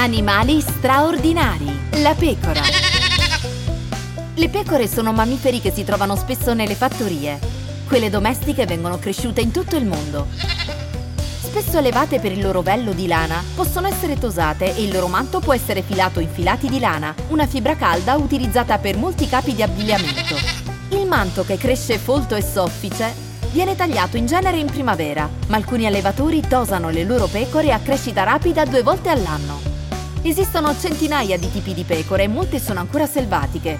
Animali straordinari. La pecora. Le pecore sono mammiferi che si trovano spesso nelle fattorie. Quelle domestiche vengono cresciute in tutto il mondo. Spesso allevate per il loro vello di lana, possono essere tosate e il loro manto può essere filato in filati di lana, una fibra calda utilizzata per molti capi di abbigliamento. Il manto che cresce folto e soffice viene tagliato in genere in primavera, ma alcuni allevatori tosano le loro pecore a crescita rapida due volte all'anno. Esistono centinaia di tipi di pecore e molte sono ancora selvatiche.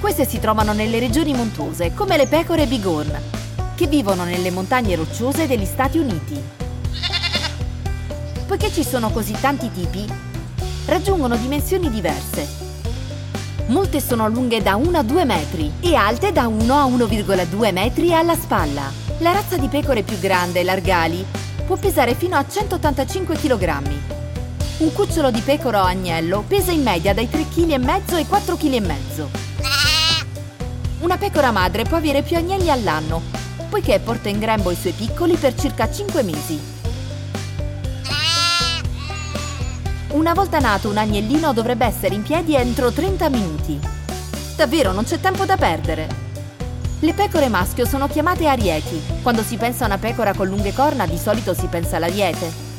Queste si trovano nelle regioni montuose, come le pecore bighorn, che vivono nelle montagne rocciose degli Stati Uniti. Poiché ci sono così tanti tipi, raggiungono dimensioni diverse. Molte sono lunghe da 1 a 2 metri e alte da 1 a 1,2 metri alla spalla. La razza di pecore più grande, l'Argali, può pesare fino a 185 kg. Un cucciolo di pecora o agnello pesa in media dai 3,5 kg ai 4,5 kg. Una pecora madre può avere più agnelli all'anno, poiché porta in grembo i suoi piccoli per circa 5 mesi. Una volta nato un agnellino dovrebbe essere in piedi entro 30 minuti. Davvero non c'è tempo da perdere. Le pecore maschio sono chiamate arieti. Quando si pensa a una pecora con lunghe corna di solito si pensa all'ariete.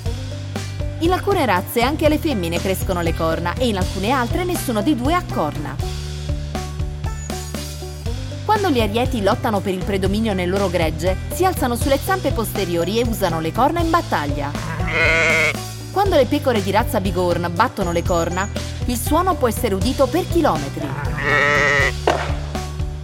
In alcune razze anche alle femmine crescono le corna e in alcune altre nessuno dei due ha corna. Quando gli arieti lottano per il predominio nel loro gregge, si alzano sulle zampe posteriori e usano le corna in battaglia. Quando le pecore di razza Bighorn battono le corna, il suono può essere udito per chilometri.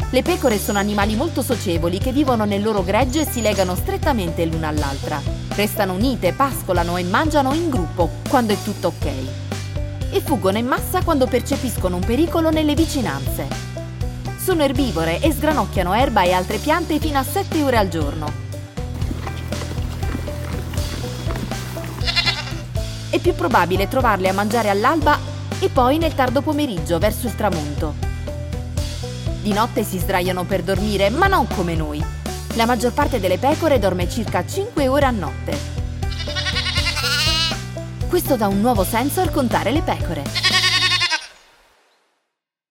Le pecore sono animali molto socievoli che vivono nel loro gregge e si legano strettamente l'una all'altra. Restano unite, pascolano e mangiano in gruppo quando è tutto ok. E fuggono in massa quando percepiscono un pericolo nelle vicinanze. Sono erbivore e sgranocchiano erba e altre piante fino a 7 ore al giorno. è più probabile trovarle a mangiare all'alba e poi nel tardo pomeriggio verso il tramonto. Di notte si sdraiano per dormire, ma non come noi. La maggior parte delle pecore dorme circa 5 ore a notte. Questo dà un nuovo senso al contare le pecore.